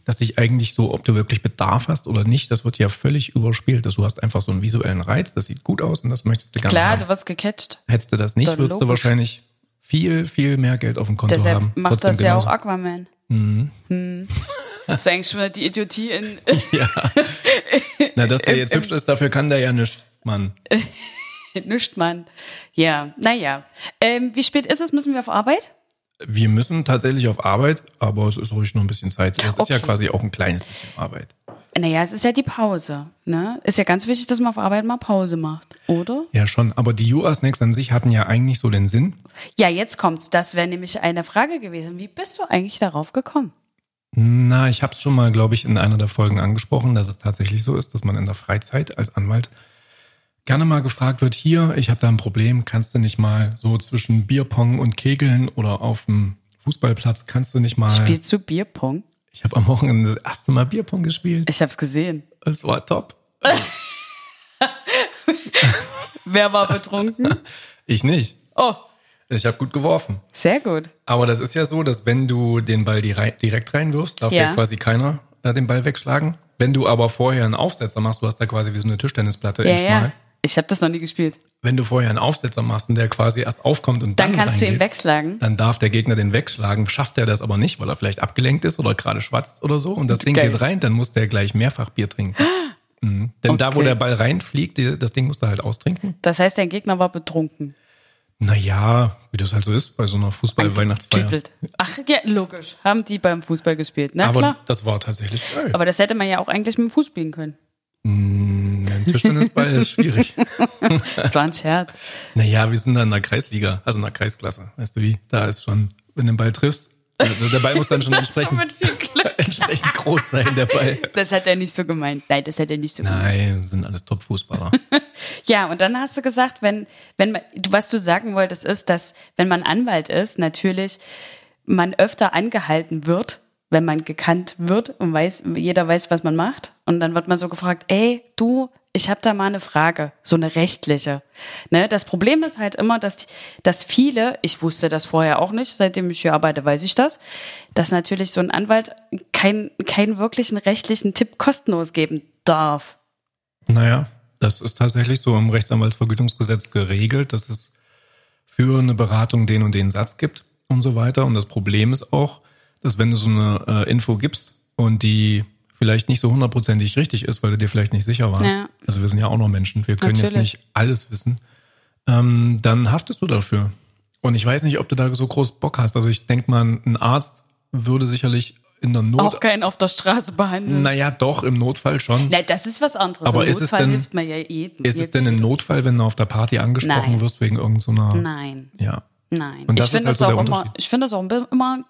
dass sich eigentlich so, ob du wirklich Bedarf hast oder nicht, das wird ja völlig überspielt. Dass du hast einfach so einen visuellen Reiz, das sieht gut aus und das möchtest du gerne Klar, haben. du wirst gecatcht. Hättest du das nicht, Dann würdest du logisch. wahrscheinlich viel, viel mehr Geld auf dem Konto Deshalb haben. macht Trotzdem das ja auch. Aquaman. Hm. Das ist eigentlich schon die Idiotie in. Ja. Na, dass der jetzt hübsch ist, dafür kann der ja nichts, Mann. Nischt man. Ja, naja. Ähm, wie spät ist es? Müssen wir auf Arbeit? Wir müssen tatsächlich auf Arbeit, aber es ist ruhig noch ein bisschen Zeit. Das ist ja Okay. quasi auch ein kleines bisschen Arbeit. Naja, es ist ja die Pause. Ne? Ist ja ganz wichtig, dass man auf Arbeit mal Pause macht, oder? Ja, schon. Aber die Jura-Snacks an sich hatten ja eigentlich so den Sinn. Ja, jetzt kommt's. Das wäre nämlich eine Frage gewesen. Wie bist du eigentlich darauf gekommen? Na, ich habe es schon mal, glaube ich, in einer der Folgen angesprochen, dass es tatsächlich so ist, dass man in der Freizeit als Anwalt gerne mal gefragt wird, hier, ich habe da ein Problem, kannst du nicht mal so zwischen Bierpong und Kegeln oder auf dem Fußballplatz, kannst du nicht mal... Spielst du Bierpong? Ich habe am Wochenende das erste Mal Bierpong gespielt. Ich hab's gesehen. Es war top. Wer war betrunken? Ich nicht. Oh, Ich habe gut geworfen. sehr gut. Aber das ist ja so, dass wenn du den Ball direkt reinwirfst, darf Ja. ja quasi keiner äh, den Ball wegschlagen. Wenn du aber vorher einen Aufsetzer machst, du hast da quasi wie so eine Tischtennisplatte Ja, in schmal. ja. Ich habe das noch nie gespielt. Wenn du vorher einen Aufsetzer machst und der quasi erst aufkommt und Dann dann, kannst du ihn reingeht, wegschlagen. Dann darf der Gegner den wegschlagen. Schafft er das aber nicht, weil er vielleicht abgelenkt ist oder gerade schwatzt oder so und das Ding Geil. geht rein, dann muss der gleich mehrfach Bier trinken. Mhm. Denn da, wo Okay. der Ball reinfliegt, das Ding musst du halt austrinken. Das heißt, dein Gegner war betrunken. Naja, wie das halt so ist bei so einer Fußball-Weihnachtsfeier. Ach ja, logisch. Haben die beim Fußball gespielt. Na Aber klar. das war tatsächlich geil. Aber das hätte man ja auch eigentlich mit dem Fuß spielen können. Mm, Tischtennisball ist schwierig. Das war ein Scherz. Naja, wir sind da in der Kreisliga, also in der Kreisklasse. Weißt du wie? Da ist schon, wenn du den Ball triffst, also der Ball muss dann schon ist schon entsprechend, entsprechend groß sein, der Ball. Das hat er nicht so gemeint. Nein, das hat er nicht so gemeint. Nein, wir sind alles Top-Fußballer. Ja, und dann hast du gesagt, wenn, wenn man, was du sagen wolltest, ist, dass, wenn man Anwalt ist, natürlich man öfter angehalten wird, wenn man gekannt wird und weiß, jeder weiß, was man macht. Und dann wird man so gefragt, ey, du, ich habe da mal eine Frage, so eine rechtliche. Ne, das Problem ist halt immer, dass, dass viele, ich wusste das vorher auch nicht, seitdem ich hier arbeite, weiß ich das, dass natürlich so ein Anwalt keinen keinen wirklichen rechtlichen Tipp kostenlos geben darf. Naja, das ist tatsächlich so im Rechtsanwaltsvergütungsgesetz geregelt, dass es für eine Beratung den und den Satz gibt und so weiter. Und das Problem ist auch, dass wenn du so eine äh, Info gibst und die vielleicht nicht so hundertprozentig richtig ist, weil du dir vielleicht nicht sicher warst. Ja. Also wir sind ja auch noch Menschen, wir können jetzt Natürlich. nicht alles wissen. Ähm, dann haftest du dafür. Und ich weiß nicht, ob du da so groß Bock hast. Also ich denke mal, ein Arzt würde sicherlich in der Not. Auch keinen auf der Straße behandeln. naja, doch, im Notfall schon. Nein, das ist was anderes. Aber Im ist es Notfall denn- hilft man ja jedem. Ist es denn ein Notfall, wenn du auf der Party angesprochen Nein. wirst wegen irgendeiner. Nein, Ja. nein. Und das ich finde ist das halt so auch immer, ich finde das auch immer,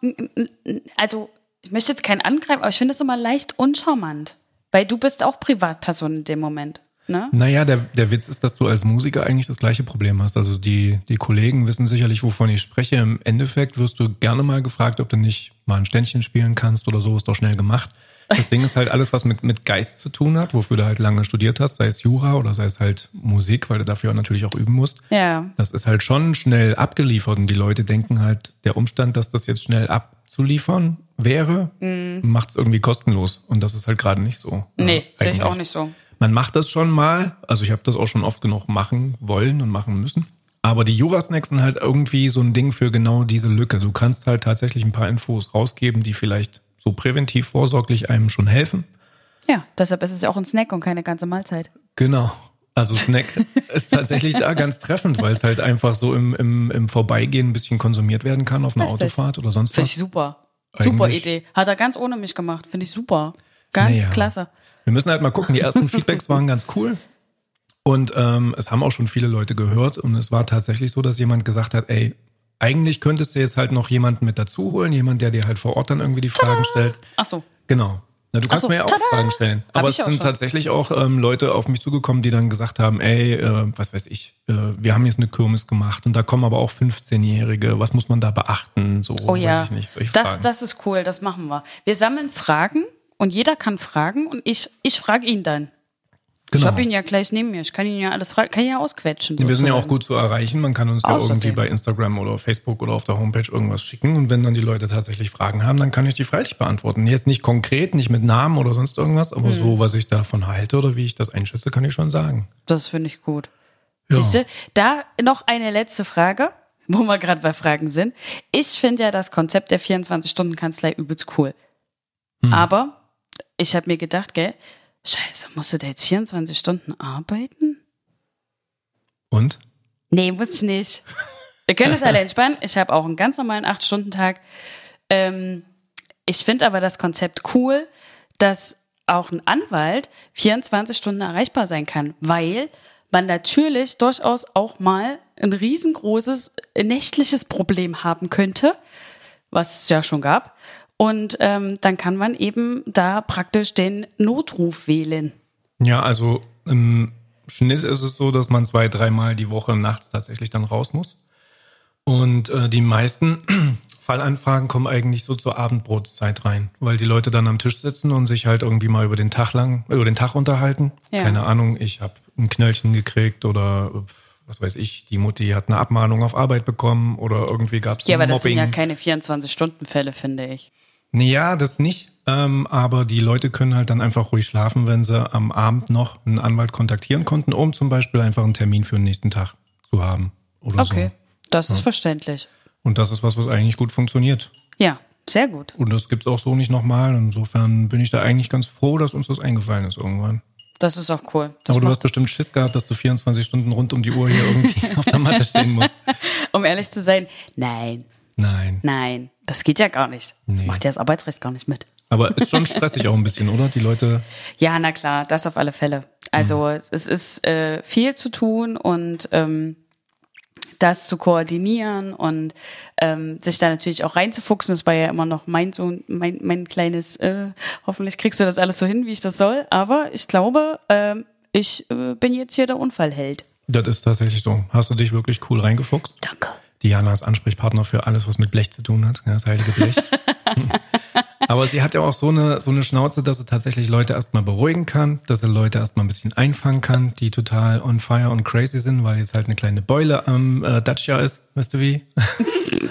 also ich möchte jetzt keinen angreifen, aber ich finde das immer leicht uncharmant. Weil du bist auch Privatperson in dem Moment. Ne? Naja, der, der Witz ist, dass du als Musiker eigentlich das gleiche Problem hast. Also die, die Kollegen wissen sicherlich, wovon ich spreche. Im Endeffekt wirst du gerne mal gefragt, ob du nicht mal ein Ständchen spielen kannst oder so, ist doch schnell gemacht. Das Ding ist halt alles, was mit, mit Geist zu tun hat, wofür du halt lange studiert hast, sei es Jura oder sei es halt Musik, weil du dafür natürlich auch üben musst. Ja. Das ist halt schon schnell abgeliefert und die Leute denken halt, der Umstand, dass das jetzt schnell abzuliefern wäre, macht es irgendwie kostenlos. Und das ist halt gerade nicht so. Mhm. Nee, Ja, sehe ich auch nicht so. Man macht das schon mal, also ich habe das auch schon oft genug machen wollen und machen müssen. Aber die Jurasnacks sind halt irgendwie so ein Ding für genau diese Lücke. Du kannst halt tatsächlich ein paar Infos rausgeben, die vielleicht so präventiv vorsorglich einem schon helfen. Ja, deshalb ist es ja auch ein Snack und keine ganze Mahlzeit. Genau. Also Snack ist tatsächlich da ganz treffend, weil es halt einfach so im, im, im Vorbeigehen ein bisschen konsumiert werden kann auf einer Richtig. Autofahrt oder sonst Finde ich was. super. Super Eigentlich- Idee. Hat er ganz ohne mich gemacht. Finde ich super. Ganz Naja. klasse. Wir müssen halt mal gucken. Die ersten Feedbacks waren ganz cool. Und ähm, es haben auch schon viele Leute gehört. Und es war tatsächlich so, dass jemand gesagt hat, ey, eigentlich könntest du jetzt halt noch jemanden mit dazu holen, jemand, der dir halt vor Ort dann irgendwie die Fragen stellt. Ach so. Genau. Na, du kannst so, mir ja auch tada! Fragen stellen. Aber es sind schon. tatsächlich auch ähm, Leute auf mich zugekommen, die dann gesagt haben, ey, äh, was weiß ich, äh, wir haben jetzt eine Kirmes gemacht und da kommen aber auch 15-Jährige. Was muss man da beachten? So, Oh ja. weiß ich nicht. Solche Das, Fragen. das ist cool, das machen wir. Wir sammeln Fragen und jeder kann fragen und ich, ich frage ihn dann. Ich genau. habe ihn ja gleich neben mir. Ich kann ihn ja alles fragen, kann ihn ja ausquetschen. Wir sind ja auch gut zu erreichen. Man kann uns ja irgendwie bei Instagram oder Facebook oder auf der Homepage irgendwas schicken. Und wenn dann die Leute tatsächlich Fragen haben, dann kann ich die freilich beantworten. Jetzt nicht konkret, nicht mit Namen oder sonst irgendwas, Hm. aber so, was ich davon halte oder wie ich das einschätze, kann ich schon sagen. Das finde ich gut. Ja. Siehst du, da noch eine letzte Frage, wo wir gerade bei Fragen sind. Ich finde ja das Konzept der 24-Stunden-Kanzlei übelst cool. Hm. Aber ich habe mir gedacht, gell, scheiße, musst du da jetzt 24 Stunden arbeiten? Und? Nee, muss ich nicht. Wir können es alle entspannen. Ich habe auch einen ganz normalen 8-Stunden-Tag. Ähm, ich finde aber das Konzept cool, dass auch ein Anwalt 24 Stunden erreichbar sein kann, weil man natürlich durchaus auch mal ein riesengroßes nächtliches Problem haben könnte, was es ja schon gab. Und ähm, dann kann man eben da praktisch den Notruf wählen. Ja, also im Schnitt ist es so, dass man zwei, dreimal die Woche nachts tatsächlich dann raus muss. Und äh, die meisten Fallanfragen kommen eigentlich so zur Abendbrotzeit rein, weil die Leute dann am Tisch sitzen und sich halt irgendwie mal über den Tag lang, über den Tag unterhalten. Ja. Keine Ahnung, ich habe ein Knöllchen gekriegt oder was weiß ich, die Mutti hat eine Abmahnung auf Arbeit bekommen oder irgendwie gab es Ja, aber das sind Mobbing. ja keine 24-Stunden-Fälle, finde ich. Ja, das nicht. Ähm, aber die Leute können halt dann einfach ruhig schlafen, wenn sie am Abend noch einen Anwalt kontaktieren konnten, um zum Beispiel einfach einen Termin für den nächsten Tag zu haben. Oder Okay, So. das ist verständlich. Und das ist was, was eigentlich gut funktioniert. Ja, sehr gut. Und das gibt's auch so nicht nochmal. Insofern bin ich da eigentlich ganz froh, dass uns das eingefallen ist irgendwann. Das ist auch cool. Das aber du hast bestimmt Schiss gehabt, dass du 24 Stunden rund um die Uhr hier irgendwie auf der Matte stehen musst. um ehrlich zu sein, nein, Nein. nein, das geht ja gar nicht. Das Nee. macht ja das Arbeitsrecht gar nicht mit. Aber ist schon stressig auch ein bisschen, oder? Die Leute. Ja, na klar, das auf alle Fälle. Also es es ist äh, viel zu tun und ähm, das zu koordinieren und ähm, sich da natürlich auch reinzufuchsen. Das war ja immer noch mein so mein, mein kleines, äh, hoffentlich kriegst du das alles so hin, wie ich das soll. Aber ich glaube, ähm, ich äh, bin jetzt hier der Unfallheld. Das ist tatsächlich so. Hast du dich wirklich cool reingefuchst? Danke. Diana ist Ansprechpartner für alles, was mit Blech zu tun hat. Ja, das heilige Blech. Aber sie hat ja auch so eine, so eine Schnauze, dass sie tatsächlich Leute erstmal beruhigen kann, dass sie Leute erstmal ein bisschen einfangen kann, die total on fire und crazy sind, weil jetzt halt eine kleine Beule am äh, Dacia ist. Weißt du wie?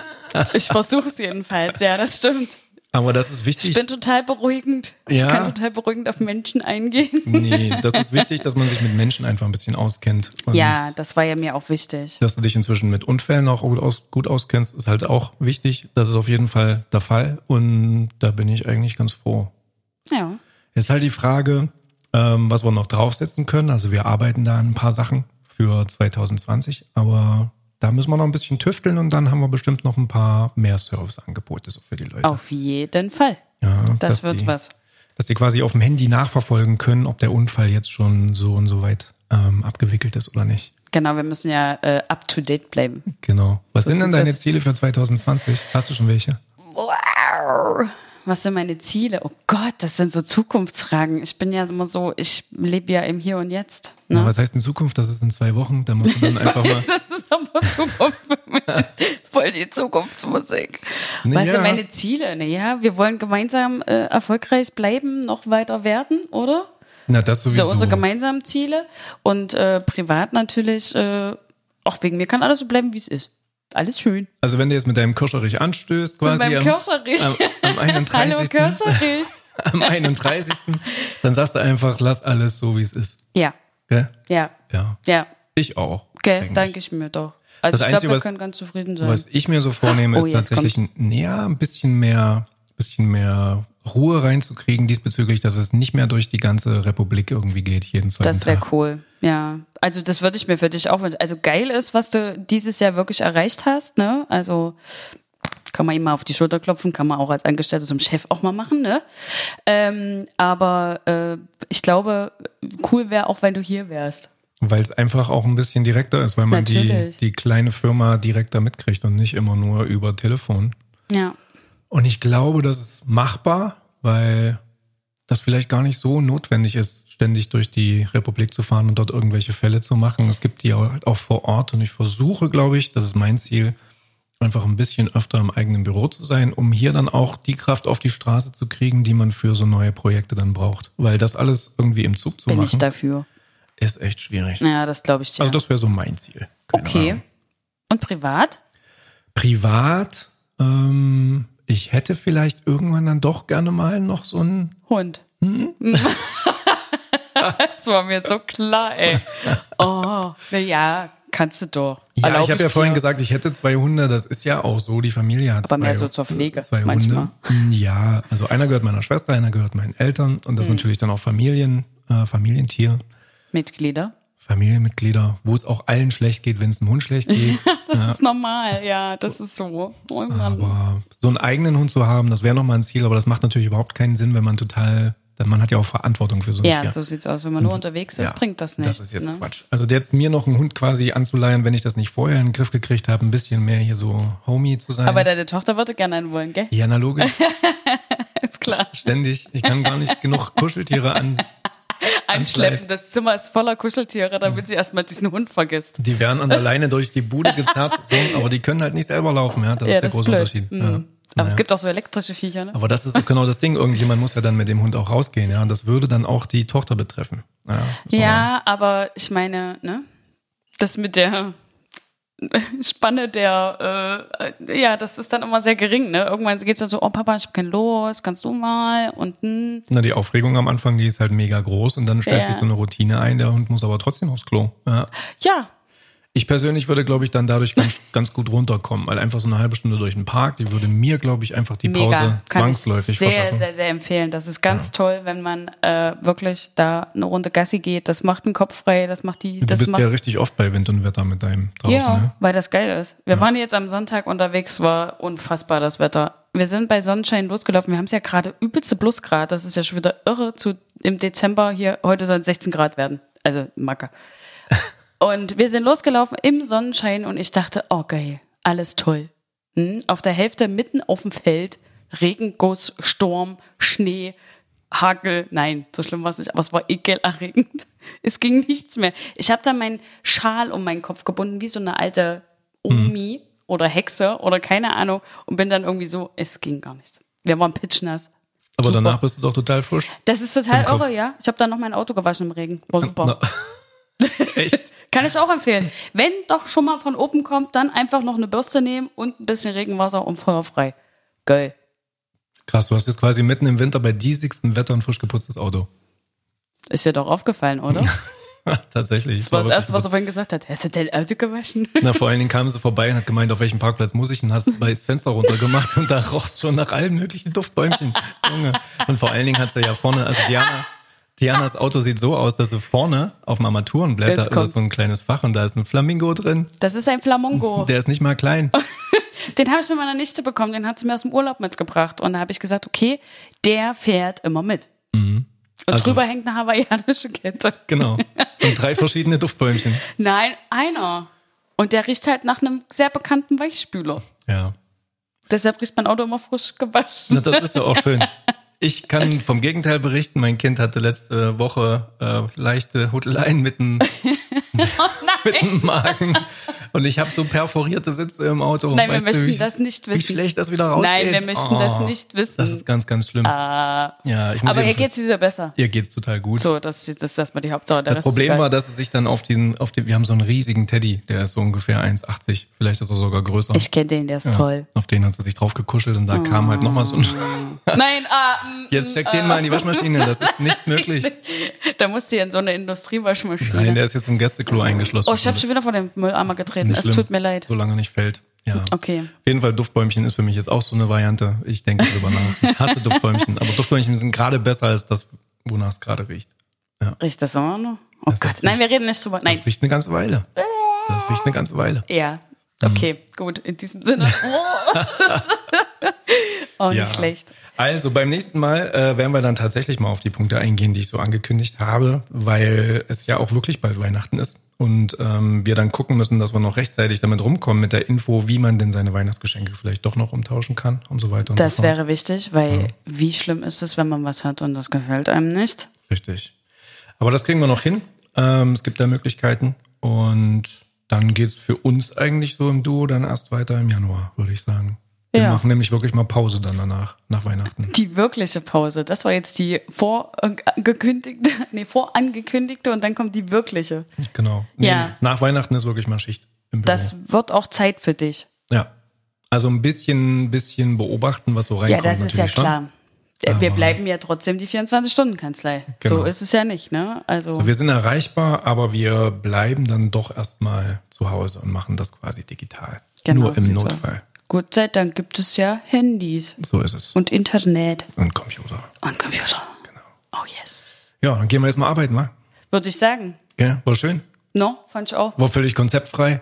Ich versuche es jedenfalls, ja, das stimmt. Aber das ist wichtig. Ich bin total beruhigend. Ich Ja. kann total beruhigend auf Menschen eingehen. nee, das ist wichtig, dass man sich mit Menschen einfach ein bisschen auskennt. Und Ja, das war ja mir auch wichtig. Dass du dich inzwischen mit Unfällen auch gut, aus, gut auskennst, ist halt auch wichtig. Das ist auf jeden Fall der Fall. Und da bin ich eigentlich ganz froh. Ja. Jetzt halt die Frage, ähm, was wir noch draufsetzen können. Also wir arbeiten da an ein paar Sachen für 2020, aber da müssen wir noch ein bisschen tüfteln und dann haben wir bestimmt noch ein paar mehr Serviceangebote so für die Leute. Auf jeden Fall. ja, Das wird die, was. Dass die quasi auf dem Handy nachverfolgen können, ob der Unfall jetzt schon so und so weit ähm, abgewickelt ist oder nicht. Genau, wir müssen ja äh, up to date bleiben. Genau. Was So sind denn deine. Ziele für 2020? Hast du schon welche? Wow. Was sind meine Ziele? Oh Gott, das sind so Zukunftsfragen. Ich bin ja immer so, ich lebe ja im Hier und Jetzt. Ja, Ne? was heißt in Zukunft? Das ist in zwei Wochen. Da musst du dann einfach mal. Das ist aber Zukunft. Voll die Zukunftsmusik. Na Was ja. sind meine Ziele? Naja, wir wollen gemeinsam äh, erfolgreich bleiben, noch weiter werden, oder? Na, das Das sowieso. sind unsere gemeinsamen Ziele. Und äh, privat natürlich, äh, auch wegen mir kann alles so bleiben, wie es ist. Alles schön. Also wenn du jetzt mit deinem Kirscherich anstößt, quasi Mit meinem am, Kirscherich. am, am 31. Hallo Kirscherich. am 31. Dann sagst du einfach, lass alles so, wie es ist. Ja, Gell? ja, Ja. ja. Ich auch. Eigentlich. danke ich mir doch. Also Das ich glaube, wir was- können ganz zufrieden sein. Was ich mir so vornehme, Oh, ist tatsächlich ein, ja, ein bisschen mehr, bisschen mehr Ruhe reinzukriegen diesbezüglich, dass es nicht mehr durch die ganze Republik irgendwie geht, jeden zweiten Das wäre cool. Ja, also das würde ich mir für dich auch, wünschen. also geil ist, was du dieses Jahr wirklich erreicht hast, ne? Also kann man ihm mal auf die Schulter klopfen, kann man auch als Angestellter zum Chef auch mal machen, ne? Ähm, aber äh, ich glaube, cool wäre auch, wenn du hier wärst. Weil es einfach auch ein bisschen direkter ist, weil man die, die kleine Firma direkter mitkriegt und nicht immer nur über Telefon. Ja. Und ich glaube, das ist machbar, weil das vielleicht gar nicht so notwendig ist, ständig durch die Republik zu fahren und dort irgendwelche Fälle zu machen. Es gibt die auch auch vor Ort und ich versuche, glaube ich, das ist mein Ziel, einfach ein bisschen öfter im eigenen Büro zu sein, um hier dann auch die Kraft auf die Straße zu kriegen, die man für so neue Projekte dann braucht. Weil das alles irgendwie im Zug zu Bin ich machen, dafür. ist echt schwierig. Ja, das glaube ich dir. Also das wäre so mein Ziel. Keine okay. Ahnung. Und privat? Privat, ähm, ich hätte vielleicht irgendwann dann doch gerne mal noch so ein Hund. das war mir so klar, ey. Oh, na ja, kannst du doch. Ja, Erlaub ich habe ja vorhin dir. gesagt, ich hätte zwei Hunde. Das ist ja auch so. Die Familie hat Aber zwei, mehr so zur Pflege zwei manchmal. Hunde. Ja, also einer gehört meiner Schwester, einer gehört meinen Eltern und das ist natürlich dann auch Familien, äh, Familientier, Mitglieder. Familienmitglieder, wo es auch allen schlecht geht, wenn es einem Hund schlecht geht. Das ist normal, ja, das ist so. Oh aber so einen eigenen Hund zu haben, das wäre nochmal ein Ziel, aber das macht natürlich überhaupt keinen Sinn, wenn man total, denn man hat ja auch Verantwortung für so ein ja, Tier. so sieht's aus. Wenn man nur unterwegs ist, Ja, bringt das nichts. Das ist jetzt ne? Quatsch. Also jetzt mir noch einen Hund quasi anzuleihen, wenn ich das nicht vorher in den Griff gekriegt habe, ein bisschen mehr hier so Homie zu sein. Aber deine Tochter würde gerne einen wollen, gell? ja, na logisch. Ist klar. ständig. Ich kann gar nicht genug Kuscheltiere an. Anschleppen. Das Zimmer ist voller Kuscheltiere, damit sie erstmal diesen Hund vergisst. Die werden an der Leine durch die Bude gezerrt, so, aber die können halt nicht selber laufen, ja. Das ja, ist der das ist große blöd. Unterschied. Mhm. Ja. Aber Naja. es gibt auch so elektrische Viecher, ne? aber das ist genau das Ding. Irgendjemand muss ja dann mit dem Hund auch rausgehen, ja. Und das würde dann auch die Tochter betreffen. Ja, Ja, aber ich meine, ne? Das mit der Spanne der, äh, ja, das ist dann immer sehr gering, ne? Irgendwann geht's dann so, oh Papa, ich hab keinen Los, kannst du mal? Und hm, Na, die Aufregung am Anfang, die ist halt mega groß und dann stellt Ja. sich so eine Routine ein, der Hund muss aber trotzdem aufs Klo. Ja. ja, Ich persönlich würde, glaube ich, dann dadurch ganz, ganz gut runterkommen, weil einfach so eine halbe Stunde durch den Park, die würde mir, glaube ich, einfach die Pause mega. Kann ich zwangsläufig sehr, verschaffen. sehr, sehr empfehlen. Das ist ganz toll, wenn man äh, wirklich da eine Runde Gassi geht. Das macht den Kopf frei, das macht die, du das bist macht ja richtig oft bei Wind und Wetter mit deinem draußen, Ja, ne? weil das geil ist. Wir waren jetzt am Sonntag unterwegs, war unfassbar das Wetter. Wir sind bei Sonnenschein losgelaufen. Wir haben es ja gerade übelste Plusgrad. Das ist ja schon wieder irre. Zu, Im Dezember hier, heute sollen es 16 Grad werden. Also Macker. Und wir sind losgelaufen im Sonnenschein und ich dachte, oh geil, alles toll. Hm? Auf der Hälfte mitten auf dem Feld, Regenguss, Sturm, Schnee, Hagel. Nein, so schlimm war es nicht, aber es war ekelerregend. Es ging nichts mehr. Ich habe dann meinen Schal um meinen Kopf gebunden, wie so eine alte Omi oder Hexe oder keine Ahnung und bin dann irgendwie so, es ging gar nichts. Wir waren pitchnass. Aber Super. danach bist du doch total frisch. Das ist total irre, ja. Ich habe dann noch mein Auto gewaschen im Regen. War super. Na, echt? Kann ich auch empfehlen. Wenn doch schon mal von oben kommt, dann einfach noch eine Bürste nehmen und ein bisschen Regenwasser und feuerfrei. Geil. Krass, du hast jetzt quasi mitten im Winter bei diesigstem Wetter ein frisch geputztes Auto. Ist dir doch aufgefallen, oder? Tatsächlich. Das war das Erste, was er vorhin gesagt hat. Hast du dein Auto gewaschen? Na, vor allen Dingen kam sie vorbei und hat gemeint, auf welchem Parkplatz muss ich und hast dabei das Fenster runtergemacht und da roch schon nach allen möglichen Duftbäumchen. Junge. Und vor allen Dingen hat sie ja vorne, also Diana, Dianas Auto sieht so aus, dass sie vorne auf dem Armaturenblätter ist so ein kleines Fach und da ist ein Flamingo drin. Das ist ein Flamongo. Der ist nicht mal klein. Den habe ich von meiner Nichte bekommen. Den hat sie mir aus dem Urlaub mitgebracht. Und da habe ich gesagt, okay, der fährt immer mit. Und Also- drüber hängt eine hawaiianische Kette. Genau. Und drei verschiedene Duftbäumchen. Nein, einer. Und der riecht halt nach einem sehr bekannten Weichspüler. Ja. Deshalb riecht mein Auto immer frisch gewaschen. Na, das ist ja auch schön. Ich kann vom Gegenteil berichten. Mein Kind hatte letzte Woche äh, leichte Huteleien mit dem, mit dem Magen. Und ich habe so perforierte Sitze im Auto. Nein, wir Weißt du, möchten wie, das nicht Wie wissen. schlecht das wieder rausgeht. Nein, wir möchten das nicht wissen. Das ist ganz, ganz schlimm. Ah, ja, ich muss aber ihr jedenfalls- geht's wieder besser. Ihr geht's total gut. So, das, das ist erstmal die Hauptsache. Das Problem war, dass es sich dann auf diesen, auf den, wir haben so einen riesigen Teddy, der ist so ungefähr 1,80, vielleicht ist er sogar größer. Ich kenne den, der ist ja, toll. Auf den hat sie sich drauf gekuschelt und da kam halt nochmal so ein, Nein, ah, mm, jetzt steck den mal in die Waschmaschine, das ist nicht möglich. da musst du ja in so eine Industriewaschmaschine. Nein, der ist jetzt im Gästeklo eingeschlossen. oh, ich habe schon wieder vor dem Mülleimer getreten. Nicht Es schlimm, tut mir leid. Solange nicht fällt. Ja. Okay. Auf jeden Fall, Duftbäumchen ist für mich jetzt auch so eine Variante. Ich denke drüber nach. Ich hasse Duftbäumchen, aber Duftbäumchen sind gerade besser als das, wonach es gerade riecht. Riecht das immer noch? Oh Das Gott. ist Nein, wir reden nicht drüber. Nein. Das riecht eine ganze Weile. Das riecht eine ganze Weile. Ja. Okay, gut. In diesem Sinne. oh, nicht Ja. schlecht. Also beim nächsten Mal äh, werden wir dann tatsächlich mal auf die Punkte eingehen, die ich so angekündigt habe, weil es ja auch wirklich bald Weihnachten ist und ähm, wir dann gucken müssen, dass wir noch rechtzeitig damit rumkommen mit der Info, wie man denn seine Weihnachtsgeschenke vielleicht doch noch umtauschen kann und so weiter. Und Das so fort. wäre wichtig, weil wie schlimm ist es, wenn man was hat und das gefällt einem nicht? Richtig. Aber das kriegen wir noch hin. Ähm, es gibt da Möglichkeiten und dann geht's für uns eigentlich so im Duo dann erst weiter im Januar, würde ich sagen. Wir Ja. machen nämlich wirklich mal Pause dann danach, nach Weihnachten. Die wirkliche Pause. Das war jetzt die vorangekündigte, nee, vorangekündigte und dann kommt die wirkliche. Genau. Ja. Nach Weihnachten ist wirklich mal Schicht im Büro. Das wird auch Zeit für dich. Ja. Also ein bisschen, bisschen beobachten, was so reinkommt. Ja, das ist ja schon. klar. Äh, Wir Aber- bleiben ja trotzdem die 24-Stunden-Kanzlei. Genau. So ist es ja nicht, ne? Also, So, wir sind erreichbar, aber wir bleiben dann doch erstmal zu Hause und machen das quasi digital. genau, Nur im Notfall. aus. Gut sei Dank gibt es ja Handys So ist es. und Internet Und Computer. und Computer. Genau. Oh yes. Ja, dann gehen wir jetzt mal arbeiten, wa? Würde ich sagen. Gell? War schön. No, fand ich auch. War völlig konzeptfrei.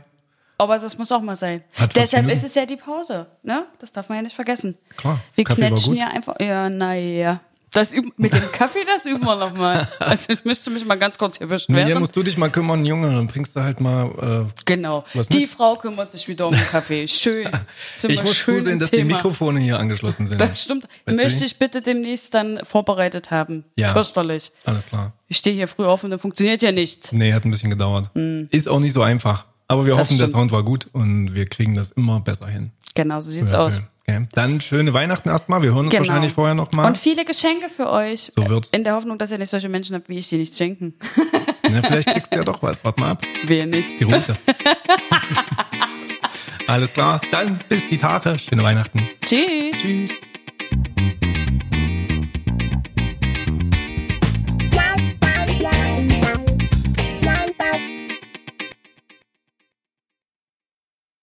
Aber das muss auch mal sein. Hat Deshalb ist es ja die Pause, ne? Das darf man ja nicht vergessen. Klar, Wir Kaffee knetschen ja einfach. Ja, naja. Das üben, mit dem Kaffee, das üben wir nochmal. Also ich müsste mich mal ganz kurz hier Hier beschweren. musst du dich mal kümmern, Junge. Dann bringst du halt mal. Äh, Genau. Die mit? Frau kümmert sich wieder um den Kaffee. Schön. Ich muss zusehen, dass die. Mikrofone hier angeschlossen sind. Das stimmt. Weißt Möchte ich bitte demnächst dann vorbereitet haben. Ja. Fürchterlich. Alles klar. Ich stehe hier früh auf und dann funktioniert ja nichts. Nee, hat ein bisschen gedauert. Ist auch nicht so einfach. Aber wir. Das hoffen, der stimmt. Sound war gut und wir kriegen das immer besser hin. Genau, so sieht's Ja, aus. Okay. Dann schöne Weihnachten erstmal. Wir hören uns Genau. wahrscheinlich vorher nochmal. Und viele Geschenke für euch. So wird's. In der Hoffnung, dass ihr nicht solche Menschen habt wie ich, die nichts schenken. Ja, vielleicht kriegst du ja doch was. Warte mal ab. Wehe nicht. Die Route. Alles klar. Dann bis die Tage. Schöne Weihnachten. Tschüss. Tschüss.